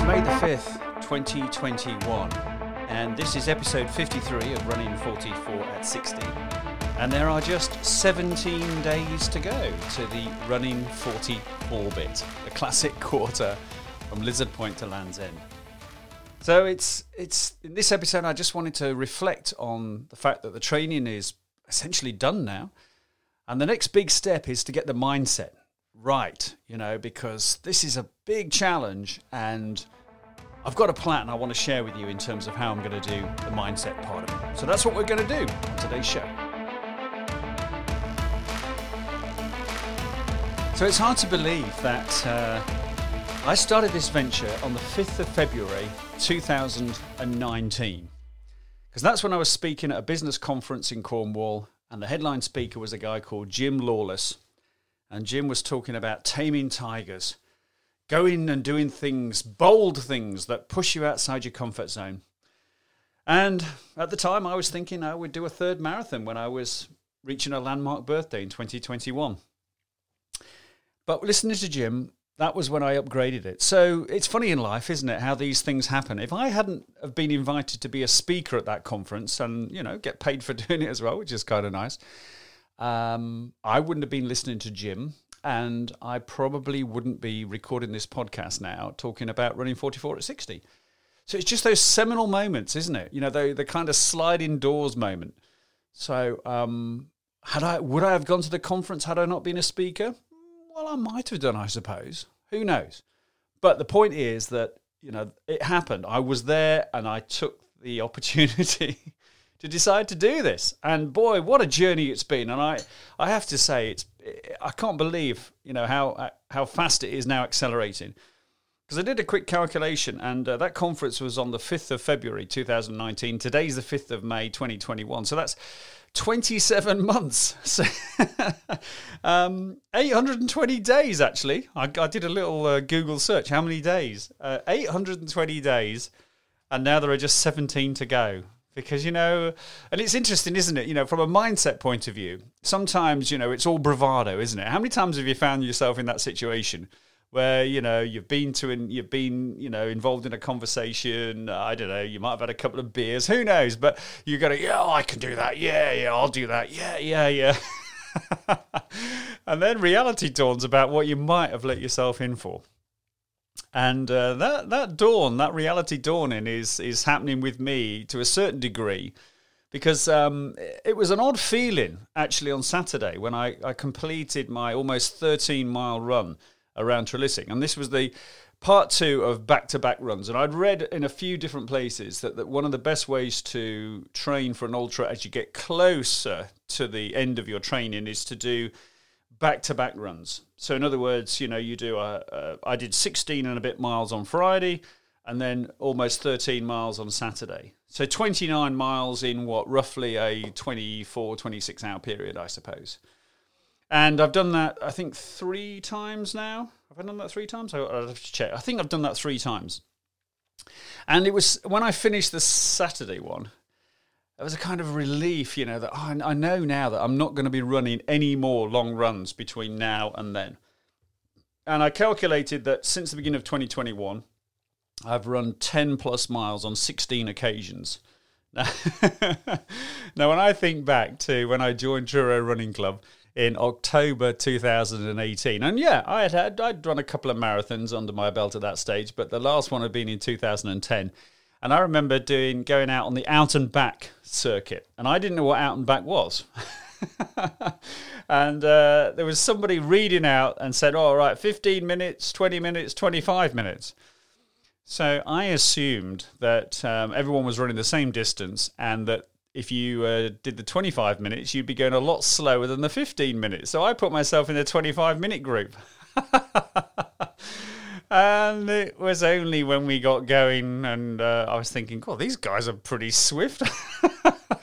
It's May the 5th, 2021, and this is episode 53 of Running 44 at 60. And there are just 17 days to go to the Running 40 orbit, the classic quarter from Lizard Point to Land's End. So it's it's in this episode I just wanted to reflect on the fact that the training is essentially done now. And the next big step is to get the mindset right, you know, because this is a big challenge and I've got a plan I want to share with you in terms of how I'm going to do the mindset part of it. So that's what we're going to do on today's show. So it's hard to believe that uh, I started this venture on the 5th of February 2019 because that's when I was speaking at a business conference in Cornwall and the headline speaker was a guy called Jim Lawless and Jim was talking about taming tigers, going and doing things, bold things that push you outside your comfort zone. And at the time, I was thinking I would do a third marathon when I was reaching a landmark birthday in 2021. But listening to Jim, that was when I upgraded it. So it's funny in life, isn't it, how these things happen. If I hadn't have been invited to be a speaker at that conference and, you know, get paid for doing it as well, which is kind of nice, um, I wouldn't have been listening to Jim, and I probably wouldn't be recording this podcast now talking about running 44 at 60. So it's just those seminal moments, isn't it? You know, the, the kind of sliding doors moment. So, um, had I would I have gone to the conference had I not been a speaker? Well, I might have done, I suppose. Who knows? But the point is that you know it happened. I was there, and I took the opportunity to decide to do this. And boy, what a journey it's been! And I, I have to say, it's I can't believe you know how how fast it is now accelerating. Because I did a quick calculation, and uh, that conference was on the fifth of February, two thousand nineteen. Today's the fifth of May, twenty twenty one. So that's 27 months. So, um, 820 days, actually. I, I did a little uh, Google search. How many days? Uh, 820 days. And now there are just 17 to go because you know and it's interesting isn't it? You know from a mindset point of view sometimes you know it's all bravado isn't it? How many times have you found yourself in that situation where you know you've been to and you've been you know involved in a conversation i don't know you might have had a couple of beers who knows? But you to yeah i can do that. Yeah yeah i'll do that. Yeah yeah yeah. And then reality dawns about what you might have let yourself in for and uh, that that dawn, that reality dawning, is is happening with me to a certain degree, because um, it was an odd feeling actually on Saturday when I, I completed my almost 13 mile run around Trelissick, and this was the part two of back to back runs. And I'd read in a few different places that, that one of the best ways to train for an ultra as you get closer to the end of your training is to do back to back runs. So in other words, you know, you do a, a I did 16 and a bit miles on Friday and then almost 13 miles on Saturday. So 29 miles in what roughly a 24 26 hour period, I suppose. And I've done that I think 3 times now. Have I done that 3 times? I have to check. I think I've done that 3 times. And it was when I finished the Saturday one, it was a kind of relief, you know, that oh, I know now that I'm not going to be running any more long runs between now and then. And I calculated that since the beginning of 2021, I've run 10 plus miles on 16 occasions. Now, now when I think back to when I joined Truro Running Club in October 2018, and yeah, I had, had I'd run a couple of marathons under my belt at that stage, but the last one had been in 2010 and I remember doing going out on the out and back circuit, and I didn't know what out and back was. and uh, there was somebody reading out and said, "All oh, right, 15 minutes, 20 minutes, 25 minutes." So I assumed that um, everyone was running the same distance, and that if you uh, did the 25 minutes, you'd be going a lot slower than the 15 minutes. So I put myself in the 25 minute group. And it was only when we got going, and uh, I was thinking, God, these guys are pretty swift.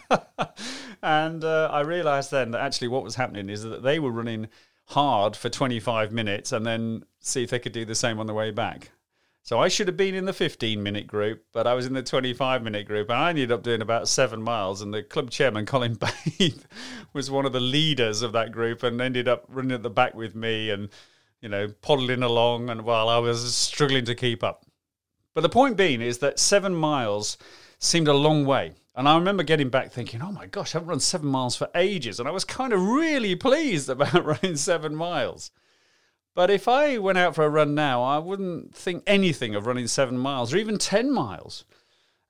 and uh, I realised then that actually what was happening is that they were running hard for 25 minutes and then see if they could do the same on the way back. So I should have been in the 15 minute group, but I was in the 25 minute group, and I ended up doing about seven miles. And the club chairman, Colin Baith, was one of the leaders of that group and ended up running at the back with me. And you know, poddling along, and while I was struggling to keep up. But the point being is that seven miles seemed a long way. And I remember getting back thinking, oh my gosh, I haven't run seven miles for ages. And I was kind of really pleased about running seven miles. But if I went out for a run now, I wouldn't think anything of running seven miles or even 10 miles.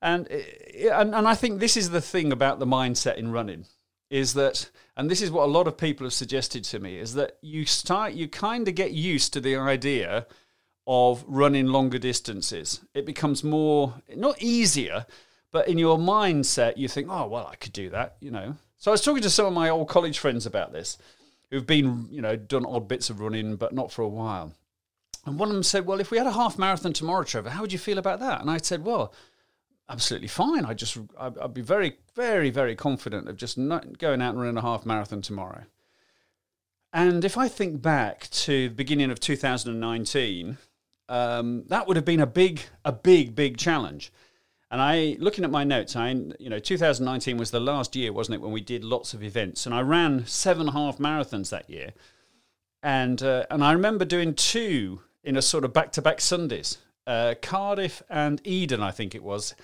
And, eh, and, and I think this is the thing about the mindset in running is that, and this is what a lot of people have suggested to me, is that you start, you kind of get used to the idea of running longer distances. It becomes more, not easier, but in your mindset, you think, oh, well, I could do that, you know. So I was talking to some of my old college friends about this, who've been, you know, done odd bits of running, but not for a while. And one of them said, well, if we had a half marathon tomorrow, Trevor, how would you feel about that? And I said, well, absolutely fine. I just, I'd, be very, very, very confident of just not going out and running a half marathon tomorrow. And if I think back to the beginning of 2019, um, that would have been a big, a big, big challenge. And I, looking at my notes, I, you know, 2019 was the last year, wasn't it, when we did lots of events, and I ran seven half marathons that year, and uh, and I remember doing two in a sort of back to back Sundays, uh, Cardiff and Eden, I think it was,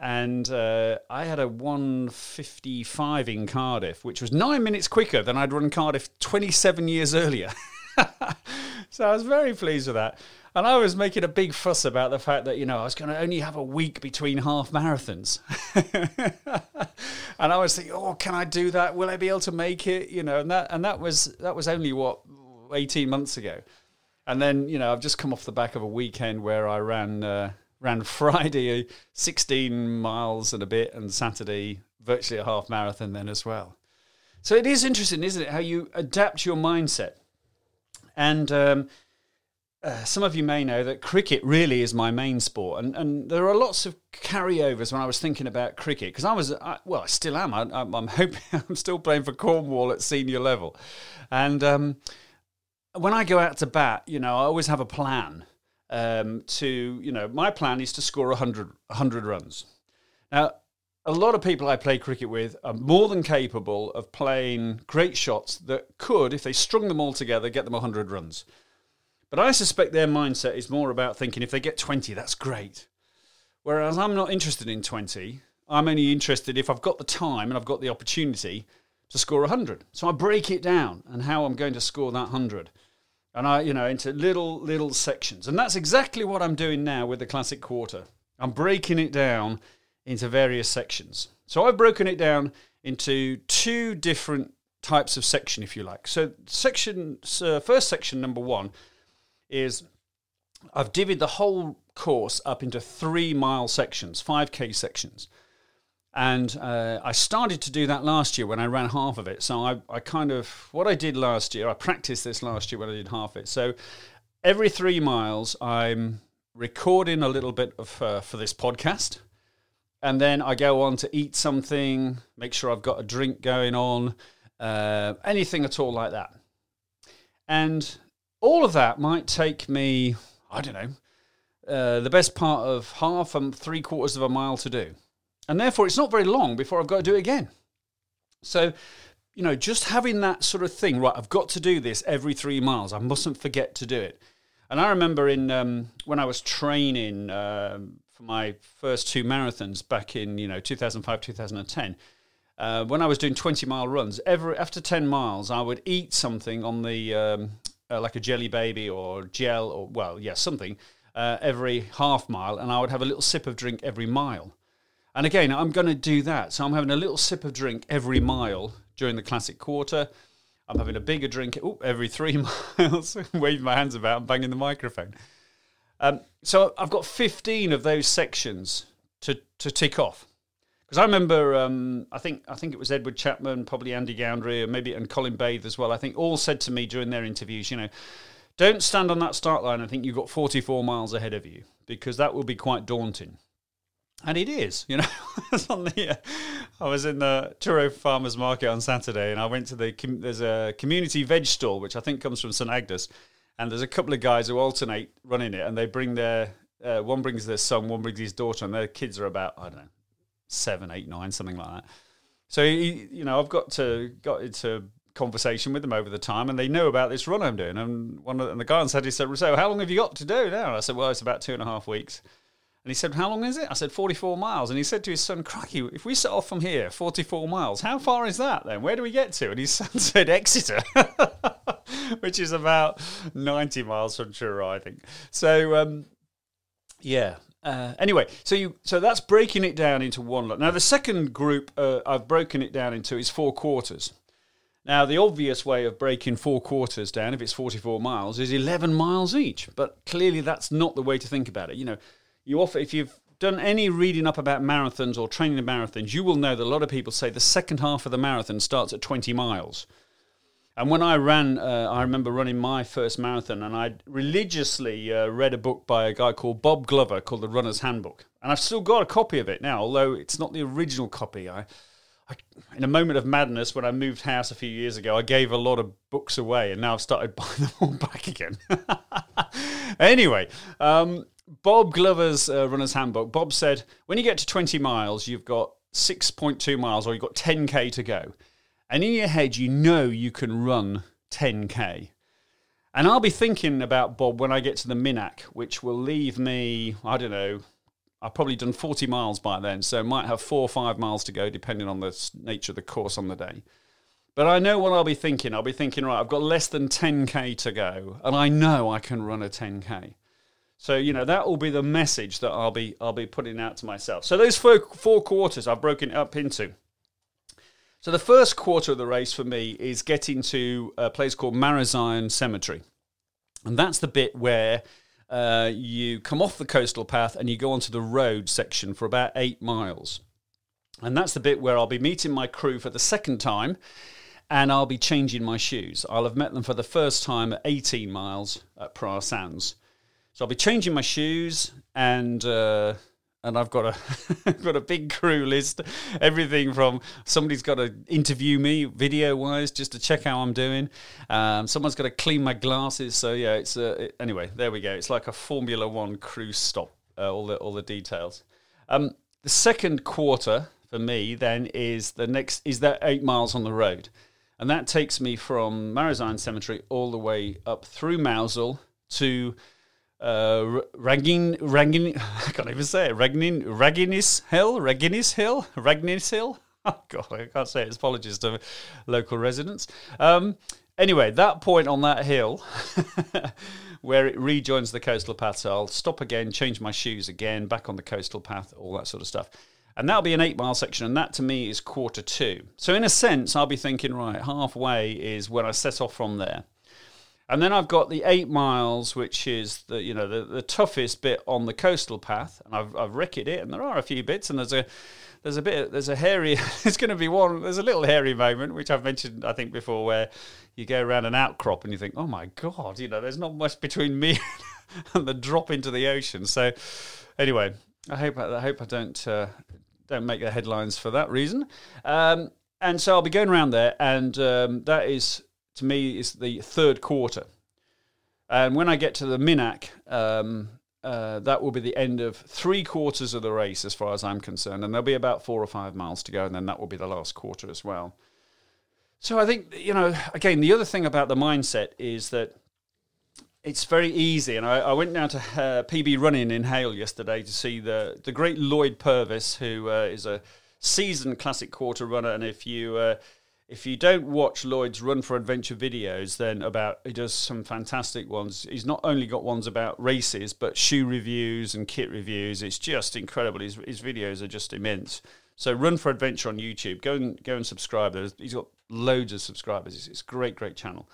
and uh, I had a 155 in Cardiff, which was nine minutes quicker than I'd run Cardiff 27 years earlier. so I was very pleased with that. And I was making a big fuss about the fact that, you know, I was going to only have a week between half marathons. and I was thinking, oh, can I do that? Will I be able to make it? You know, and that, and that was, that was only what, 18 months ago. And then, you know, I've just come off the back of a weekend where I ran, uh, ran Friday 16 miles and a bit and Saturday virtually a half marathon then as well. So it is interesting, isn't it, how you adapt your mindset. And, um, uh, some of you may know that cricket really is my main sport, and, and there are lots of carryovers when I was thinking about cricket because I was I, well, I still am. I, am hoping I'm still playing for Cornwall at senior level, and um, when I go out to bat, you know, I always have a plan. Um, to you know, my plan is to score 100, 100 runs. Now, a lot of people I play cricket with are more than capable of playing great shots that could, if they strung them all together, get them 100 runs. But I suspect their mindset is more about thinking if they get 20, that's great. Whereas I'm not interested in 20. I'm only interested if I've got the time and I've got the opportunity to score 100. So I break it down and how I'm going to score that 100. And I, you know, into little, little sections. And that's exactly what I'm doing now with the Classic Quarter. I'm breaking it down into various sections. So I've broken it down into two different types of section, if you like. So section, first section number one is I've divvied the whole course up into three mile sections, 5K sections. And uh, I started to do that last year when I ran half of it. So I, I kind of, what I did last year, I practiced this last year when I did half it. So every three miles, I'm recording a little bit of uh, for this podcast. And then I go on to eat something, make sure I've got a drink going on, uh, anything at all like that. And all of that might take me, I don't know, uh, the best part of half and three quarters of a mile to do. And therefore, it's not very long before I've got to do it again. So, you know, just having that sort of thing, right, I've got to do this every three miles. I mustn't forget to do it. And I remember in um, when I was training um, for my first two marathons back in, you know, 2005, 2010, uh, when I was doing 20 mile runs, every after 10 miles, I would eat something on the um, uh, like a jelly baby or gel or well, yeah, something uh, every half mile, and I would have a little sip of drink every mile. And again, I'm going to do that. So I'm having a little sip of drink every mile during the classic quarter. I'm having a bigger drink ooh, every three miles, waving my hands about and banging the microphone. Um, so I've got 15 of those sections to, to tick off. Because I remember, um, I think I think it was Edward Chapman, probably Andy Goundry, and maybe and Colin Bath as well. I think all said to me during their interviews, you know, don't stand on that start line and think you've got 44 miles ahead of you because that will be quite daunting. And it is, you know. I, was the, uh, I was in the Truro Farmers Market on Saturday, and I went to the there's a community veg stall which I think comes from St Agnes, and there's a couple of guys who alternate running it, and they bring their uh, one brings their son, one brings his daughter, and their kids are about I don't know seven, eight, nine, something like that. So you know, I've got to got into conversation with them over the time, and they know about this run I'm doing. And one of, and the guy on Saturday said, "So how long have you got to do now?" And I said, "Well, it's about two and a half weeks." And he said, How long is it? I said, 44 miles. And he said to his son, Cracky, if we set off from here, 44 miles, how far is that then? Where do we get to? And his son said, Exeter, which is about 90 miles from Truro, I think. So, um, yeah. Uh, anyway, so you so that's breaking it down into one lot. Now the second group uh, I've broken it down into is four quarters. Now the obvious way of breaking four quarters down, if it's 44 miles, is 11 miles each. But clearly that's not the way to think about it. You know, you if you've done any reading up about marathons or training in marathons, you will know that a lot of people say the second half of the marathon starts at 20 miles. And when I ran, uh, I remember running my first marathon, and I religiously uh, read a book by a guy called Bob Glover called The Runner's Handbook. And I've still got a copy of it now, although it's not the original copy. I, I, in a moment of madness, when I moved house a few years ago, I gave a lot of books away, and now I've started buying them all back again. anyway, um, Bob Glover's uh, Runner's Handbook, Bob said when you get to 20 miles, you've got 6.2 miles or you've got 10k to go. And in your head, you know you can run 10k. And I'll be thinking about Bob when I get to the Minack, which will leave me, I don't know, I've probably done 40 miles by then, so might have four or five miles to go, depending on the nature of the course on the day. But I know what I'll be thinking. I'll be thinking, right, I've got less than 10k to go, and I know I can run a 10k. So you know that will be the message that I'll be I'll be putting out to myself. So those four, four quarters I've broken up into. So the first quarter of the race for me is getting to a place called Marazion Cemetery, and that's the bit where uh, you come off the coastal path and you go onto the road section for about eight miles, and that's the bit where I'll be meeting my crew for the second time. And I'll be changing my shoes. I'll have met them for the first time at 18 miles at Praa Sands. So I'll be changing my shoes and uh, and I've got a got a big crew list. Everything from somebody's got to interview me video wise just to check how I'm doing. Um, someone's got to clean my glasses. So yeah, it's uh, it, anyway. There we go. It's like a Formula One cruise stop. Uh, all the all the details. Um, the second quarter for me then is the next is that eight miles on the road, and that takes me from Marazion Cemetery all the way up through Mousehole to uh, Ragin, Ragin, I can't even say it. Ragnin, Raginnis Hill, Raginnis Hill, Ragnis Hill. Oh God, I can't say it. Apologies to local residents. Um, anyway, that point on that hill where it rejoins the coastal path, so I'll stop again, change my shoes again, back on the coastal path, all that sort of stuff. And that'll be an eight mile section, and that to me is quarter two. So, in a sense, I'll be thinking, right, halfway is when I set off from there. And then I've got the eight miles, which is the you know the, the toughest bit on the coastal path, and I've I've wrecked it, and there are a few bits, and there's a there's a bit there's a hairy there's going to be one there's a little hairy moment which I've mentioned I think before where you go around an outcrop and you think oh my god you know there's not much between me and the drop into the ocean. So anyway I hope I hope I don't uh, don't make the headlines for that reason. Um, and so I'll be going around there and um, that is to me is the third quarter. And when I get to the Minack, um, uh, that will be the end of three quarters of the race, as far as I'm concerned. And there'll be about four or five miles to go, and then that will be the last quarter as well. So I think, you know, again, the other thing about the mindset is that it's very easy. And I, I went down to uh, PB Running in Hayle yesterday to see the, the great Lloyd Purvis, who uh, is a seasoned classic quarter runner. And if you uh, if you don't watch Lloyd's Run for Adventure videos, then about he does some fantastic ones. He's not only got ones about races, but shoe reviews and kit reviews. It's just incredible. His, his videos are just immense. So Run for Adventure on YouTube. Go and go and subscribe. There's, he's got loads of subscribers. It's, it's a great, great channel.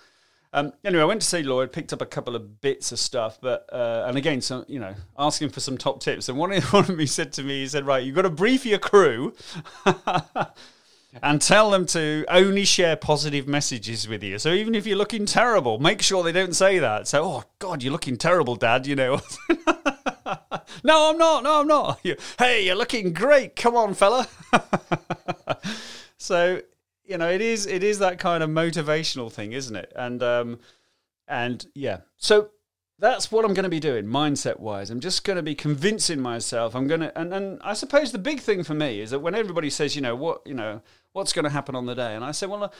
Um, anyway, I went to see Lloyd, picked up a couple of bits of stuff, but uh, and again, so you know, asking for some top tips. And one of, one of he said to me, he said, "Right, you've got to brief your crew." and tell them to only share positive messages with you. So even if you're looking terrible, make sure they don't say that. So, oh God, you're looking terrible, Dad. You know. no, I'm not. No, I'm not. hey, you're looking great. Come on, fella. so you know, it is it is that kind of motivational thing, isn't it? And um, and yeah. So that's what I'm going to be doing mindset wise. I'm just going to be convincing myself. I'm going to, and, and I suppose the big thing for me is that when everybody says, you know, what, you know, what's going to happen on the day, and I say, well,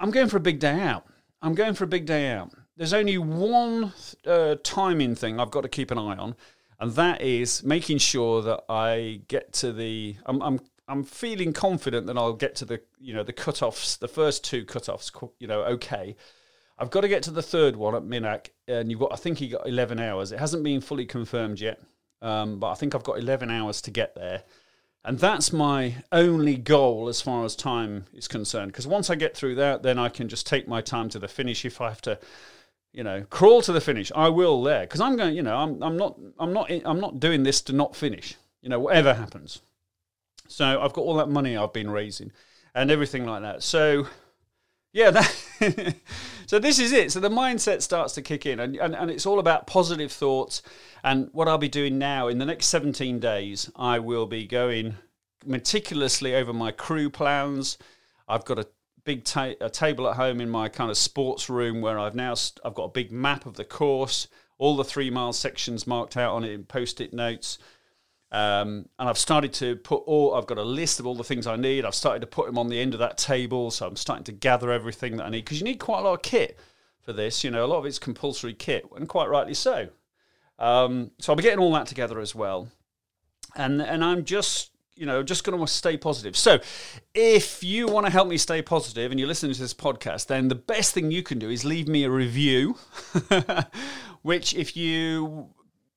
I'm going for a big day out. I'm going for a big day out. There's only one uh, timing thing I've got to keep an eye on, and that is making sure that I get to the. I'm, I'm I'm feeling confident that I'll get to the you know the cutoffs, the first two cutoffs, you know, okay. I've got to get to the third one at Minack, and you've got I think you got 11 hours. It hasn't been fully confirmed yet, um, but I think I've got 11 hours to get there, and that's my only goal as far as time is concerned. Because once I get through that, then I can just take my time to the finish. If I have to you know, crawl to the finish. I will there because I'm going. You know, I'm I'm not I'm not I'm not doing this to not finish. You know, whatever happens. So I've got all that money I've been raising and everything like that. So yeah, that so this is it. So the mindset starts to kick in and, and, and it's all about positive thoughts. And what I'll be doing now in the next 17 days, I will be going meticulously over my crew plans. I've got a big ta- a table at home in my kind of sports room where I've now st- I've got a big map of the course, all the three mile sections marked out on it in post-it notes. Um, and I've started to put all, I've got a list of all the things I need. I've started to put them on the end of that table. So I'm starting to gather everything that I need because you need quite a lot of kit for this. You know, a lot of it's compulsory kit, and quite rightly so. Um, so I'll be getting all that together as well. And, and I'm just, you know, just going to stay positive. So if you want to help me stay positive and you're listening to this podcast, then the best thing you can do is leave me a review, which if you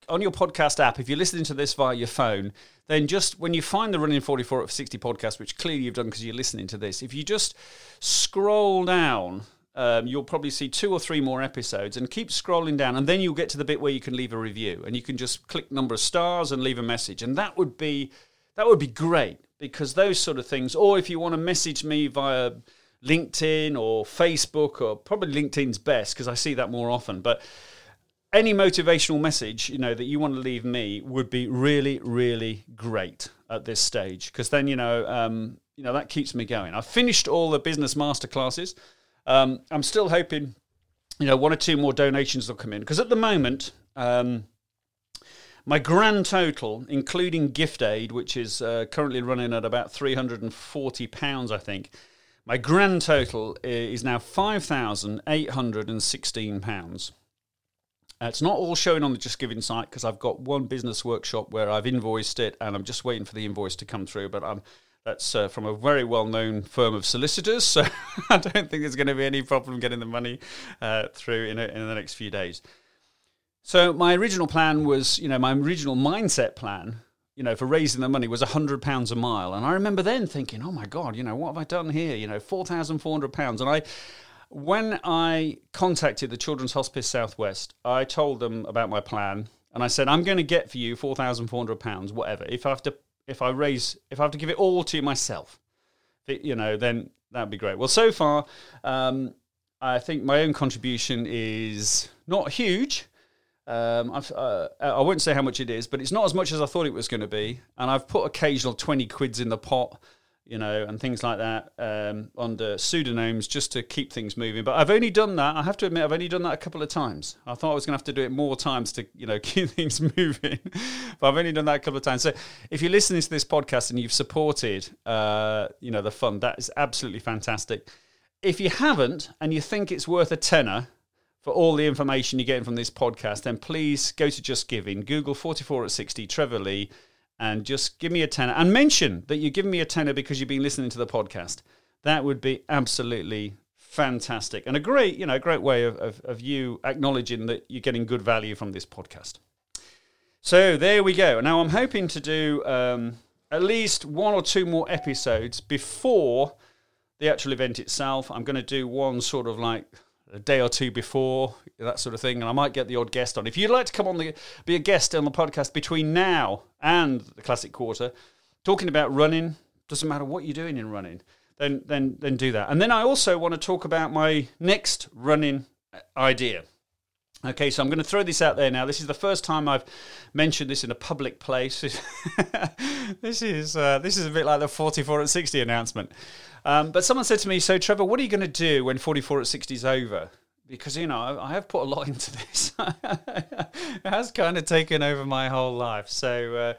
on your podcast app, if you're listening to this via your phone, then just when you find the Running 44 at 60 podcast, which clearly you've done because you're listening to this, if you just scroll down, um, you'll probably see two or three more episodes and keep scrolling down. And then you'll get to the bit where you can leave a review and you can just click number of stars and leave a message. And that would be, that would be great because those sort of things, or if you want to message me via LinkedIn or Facebook, or probably LinkedIn's best because I see that more often. But any motivational message you know that you want to leave me would be really really great at this stage. Because then you know um, you know that keeps me going. I've finished all the business master classes um, i'm still hoping you know one or two more donations will come in. Because at the moment um, my grand total including gift aid which is uh, currently running at about 340 pounds i think my grand total is now 5816 pounds uh, it's not all showing on the Just Giving site because I've got one business workshop where I've invoiced it and I'm just waiting for the invoice to come through. But I'm, that's uh, from a very well known firm of solicitors, so I don't think there's going to be any problem getting the money uh, through in, a, in the next few days. So my original plan was, you know, my original mindset plan, you know, for raising the money was hundred pounds a mile, and I remember then thinking, oh my god, you know, what have I done here? You know, four thousand four hundred pounds, and I when I contacted the Children's Hospice Southwest, I told them about my plan, and I said I'm going to get for you four thousand four hundred pounds, whatever. If I have to, if I raise, if I have to give it all to myself, you know, then that'd be great. Well, so far, um, I think my own contribution is not huge. Um, uh, I won't say how much it is, but it's not as much as I thought it was going to be. And I've put occasional 20 quids in the pot you know, and things like that um, under pseudonyms just to keep things moving. But I've only done that. I have to admit, I've only done that a couple of times. I thought I was going to have to do it more times to, you know, keep things moving. but I've only done that a couple of times. So if you're listening to this podcast and you've supported, uh, you know, the fund, that is absolutely fantastic. If you haven't and you think it's worth a tenner, for all the information you're getting from this podcast, then please go to Just Giving, Google 44 at 60 Trevor Lee, and just give me a tenner and mention that you're giving me a tenner because you've been listening to the podcast. That would be absolutely fantastic and a great, you know, a great way of, of, of you acknowledging that you're getting good value from this podcast. So there we go. Now I'm hoping to do um, at least one or two more episodes before the actual event itself. I'm going to do one sort of like a day or two before that sort of thing, and I might get the odd guest on. If you'd like to come on the be a guest on the podcast between now and the Classic Quarter, talking about running, doesn't matter what you're doing in running, then then then do that. And then I also want to talk about my next running idea. Okay, so I'm going to throw this out there now. This is the first time I've mentioned this in a public place. this is uh, this is a bit like the 44 at 60 announcement. Um, but someone said to me, "So Trevor, what are you going to do when 44 at 60 is over?" Because you know I, have put a lot into this. it has kind of taken over my whole life. So. Uh,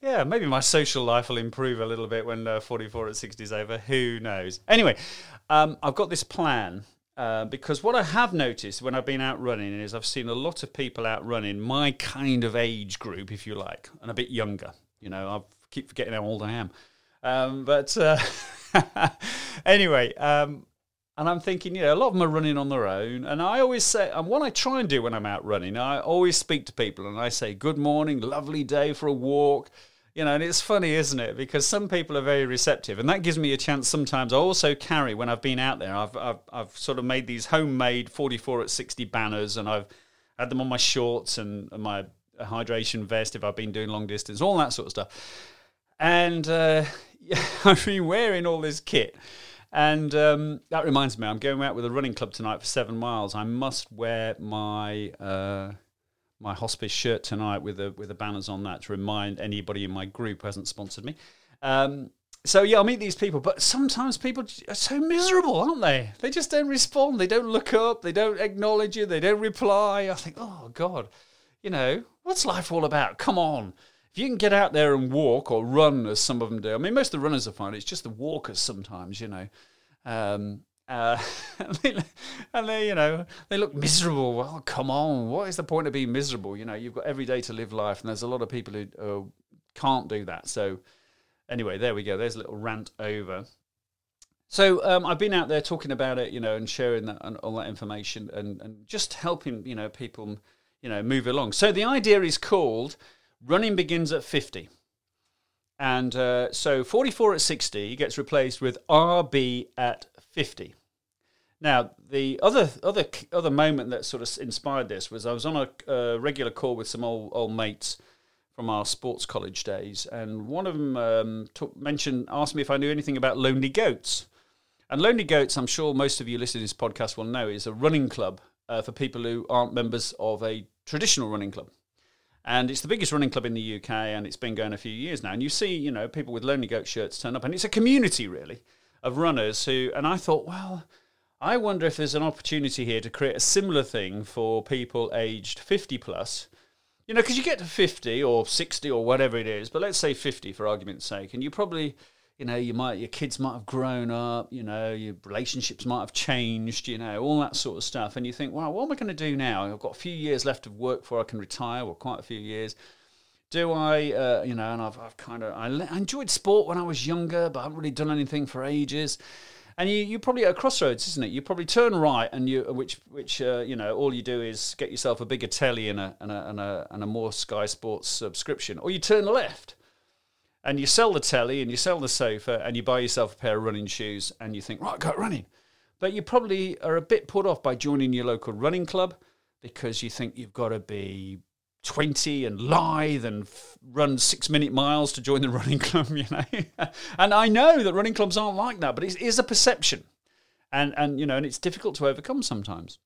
yeah, maybe my social life will improve a little bit when uh, 44 at 60 is over. Who knows? Anyway, um, I've got this plan uh, because what I have noticed when I've been out running is I've seen a lot of people out running my kind of age group, if you like, and a bit younger. You know, I keep forgetting how old I am. Um, but uh, anyway, um, and I'm thinking, you know, a lot of them are running on their own. And I always say, and what I try and do when I'm out running, I always speak to people and I say, good morning, lovely day for a walk. You know, and it's funny, isn't it? Because some people are very receptive, and that gives me a chance sometimes. I also carry, when I've been out there, I've, I've, I've sort of made these homemade 44 at 60 banners, and I've had them on my shorts and, and my hydration vest if I've been doing long distance, all that sort of stuff. And uh, I've been wearing all this kit. And um, that reminds me, I'm going out with a running club tonight for seven miles. I must wear my uh, my hospice shirt tonight with the with the banners on that to remind anybody in my group who hasn't sponsored me. Um, so yeah, I'll meet these people, but sometimes people are so miserable, aren't they? They just don't respond. They don't look up. They don't acknowledge you. They don't reply. I think, oh God, you know, what's life all about? Come on. If you can get out there and walk or run, as some of them do, I mean, most of the runners are fine. It's just the walkers sometimes, you know. Um, uh, and, they, you know, they look miserable. Well, come on, what is the point of being miserable? You know, you've got every day to live life, and there's a lot of people who uh, can't do that. So, anyway, there we go. There's a little rant over. So um, I've been out there talking about it, you know, and sharing that and all that information, and, and just helping, you know, people you know, move along. So the idea is called running begins at 50. And uh, so 44 at 60 gets replaced with RB at 50. Now, the other other other moment that sort of inspired this was I was on a, regular call with some old old mates from our sports college days, and one of them um, took, mentioned asked me if I knew anything about Lonely Goats. And Lonely Goats, I'm sure most of you listening to this podcast will know, is a running club uh, for people who aren't members of a traditional running club. And it's the biggest running club in the UK, and it's been going a few years now. And you see, you know, people with Lonely Goat shirts turn up, and it's a community really of runners who. And I thought, well, I wonder if there's an opportunity here to create a similar thing for people aged 50 plus. You know, because you get to 50 or 60 or whatever it is, but let's say 50 for argument's sake, and you probably you know, you might your kids might have grown up, you know, your relationships might have changed, you know, all that sort of stuff. And you think, well, what am I going to do now? I've got a few years left of work before I can retire, or quite a few years. Do I, uh, you know, and I've, I've kind of, I, I enjoyed sport when I was younger, but I haven't really done anything for ages. And you, you probably at a crossroads, isn't it? You probably turn right, and you, which, which, uh, you know, all you do is get yourself a bigger telly and a, and a, and a, and a more Sky Sports subscription, or you turn left and you sell the telly and you sell the sofa and you buy yourself a pair of running shoes and you think, right, go running. But you probably are a bit put off by joining your local running club because you think you've got to be 20 and lithe and f- run six minute miles to join the running club, you know. and I know that running clubs aren't like that, but it is a perception. And, and, you know, and it's difficult to overcome sometimes.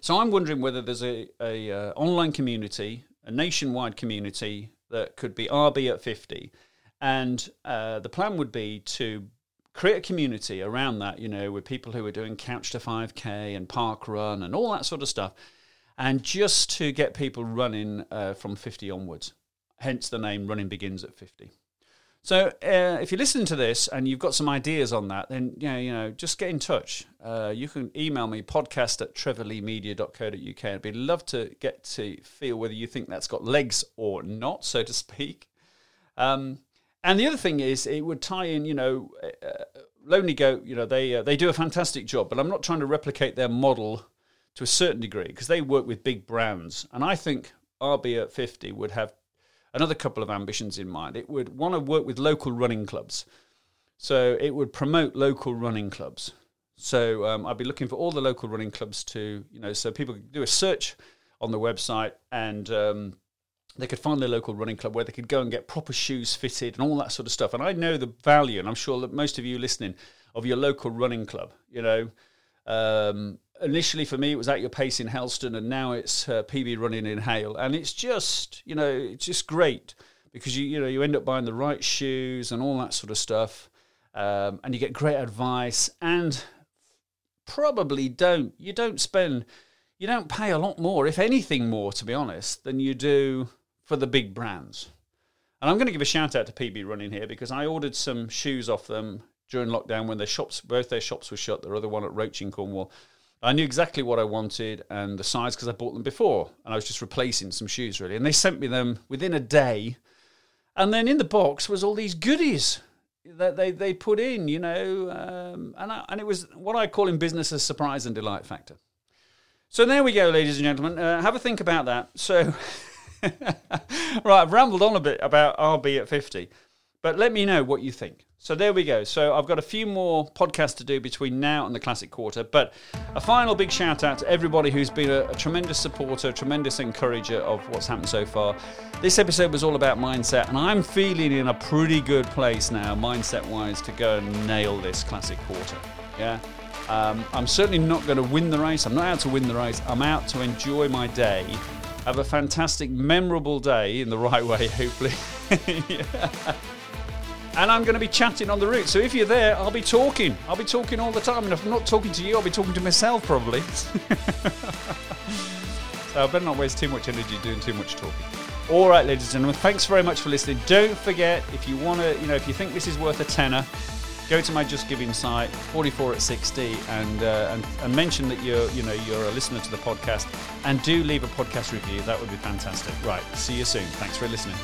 So I'm wondering whether there's a, a uh, online community, a nationwide community that could be RB at 50. And uh, the plan would be to create a community around that, you know, with people who are doing Couch to 5K and Park Run and all that sort of stuff. And just to get people running uh, from 50 onwards. Hence the name Running Begins at 50. So uh, if you listen to this and you've got some ideas on that, then yeah, you know, just get in touch. Uh, you can email me podcast at trevorleemedia.co.uk. I'd be love to get to feel whether you think that's got legs or not, so to speak. Um, and the other thing is, it would tie in, you know, uh, Lonely Goat. You know, they uh, they do a fantastic job, but I'm not trying to replicate their model to a certain degree because they work with big brands, and I think RB at 50 would have another couple of ambitions in mind. It would want to work with local running clubs. So it would promote local running clubs. So um, I'd be looking for all the local running clubs to, you know, so people could do a search on the website and um, they could find their local running club where they could go and get proper shoes fitted and all that sort of stuff. And I know the value, and I'm sure that most of you listening, of your local running club. You know, um, initially for me it was at your pace in Helston, and now it's uh, PB running in Hayle, and it's just you know it's just great because you you know you end up buying the right shoes and all that sort of stuff, um, and you get great advice and probably don't you don't spend you don't pay a lot more if anything more to be honest than you do for the big brands. And I'm going to give a shout out to PB Running here because I ordered some shoes off them during lockdown when their shops, both their shops were shut. Their other one at Roche in Cornwall. I knew exactly what I wanted and the size because I bought them before, and I was just replacing some shoes really. And they sent me them within a day, and then in the box was all these goodies that they, they put in, you know, um, and I, and it was what I call in business a surprise and delight factor. So there we go, ladies and gentlemen. Uh, have a think about that. So, right, I've rambled on a bit about RB at 50, but let me know what you think. So there we go. So I've got a few more podcasts to do between now and the Classic Quarter, but a final big shout out to everybody who's been a, a tremendous supporter, a tremendous encourager of what's happened so far. This episode was all about mindset, and I'm feeling in a pretty good place now, mindset wise, to go and nail this Classic Quarter. Yeah. Um, I'm certainly not going to win the race. I'm not out to win the race. I'm out to enjoy my day, have a fantastic, memorable day in the right way, hopefully. yeah and I'm going to be chatting on the route. So if you're there, I'll be talking. I'll be talking all the time. And if I'm not talking to you, I'll be talking to myself probably. so I better not waste too much energy doing too much talking. All right, ladies and gentlemen, thanks very much for listening. Don't forget, if you want to, you know, if you think this is worth a tenner, go to my Just Giving site, 44 at 60, and, uh, and and mention that you're, you know, you're a listener to the podcast, and do leave a podcast review. That would be fantastic. Right, see you soon. Thanks for listening.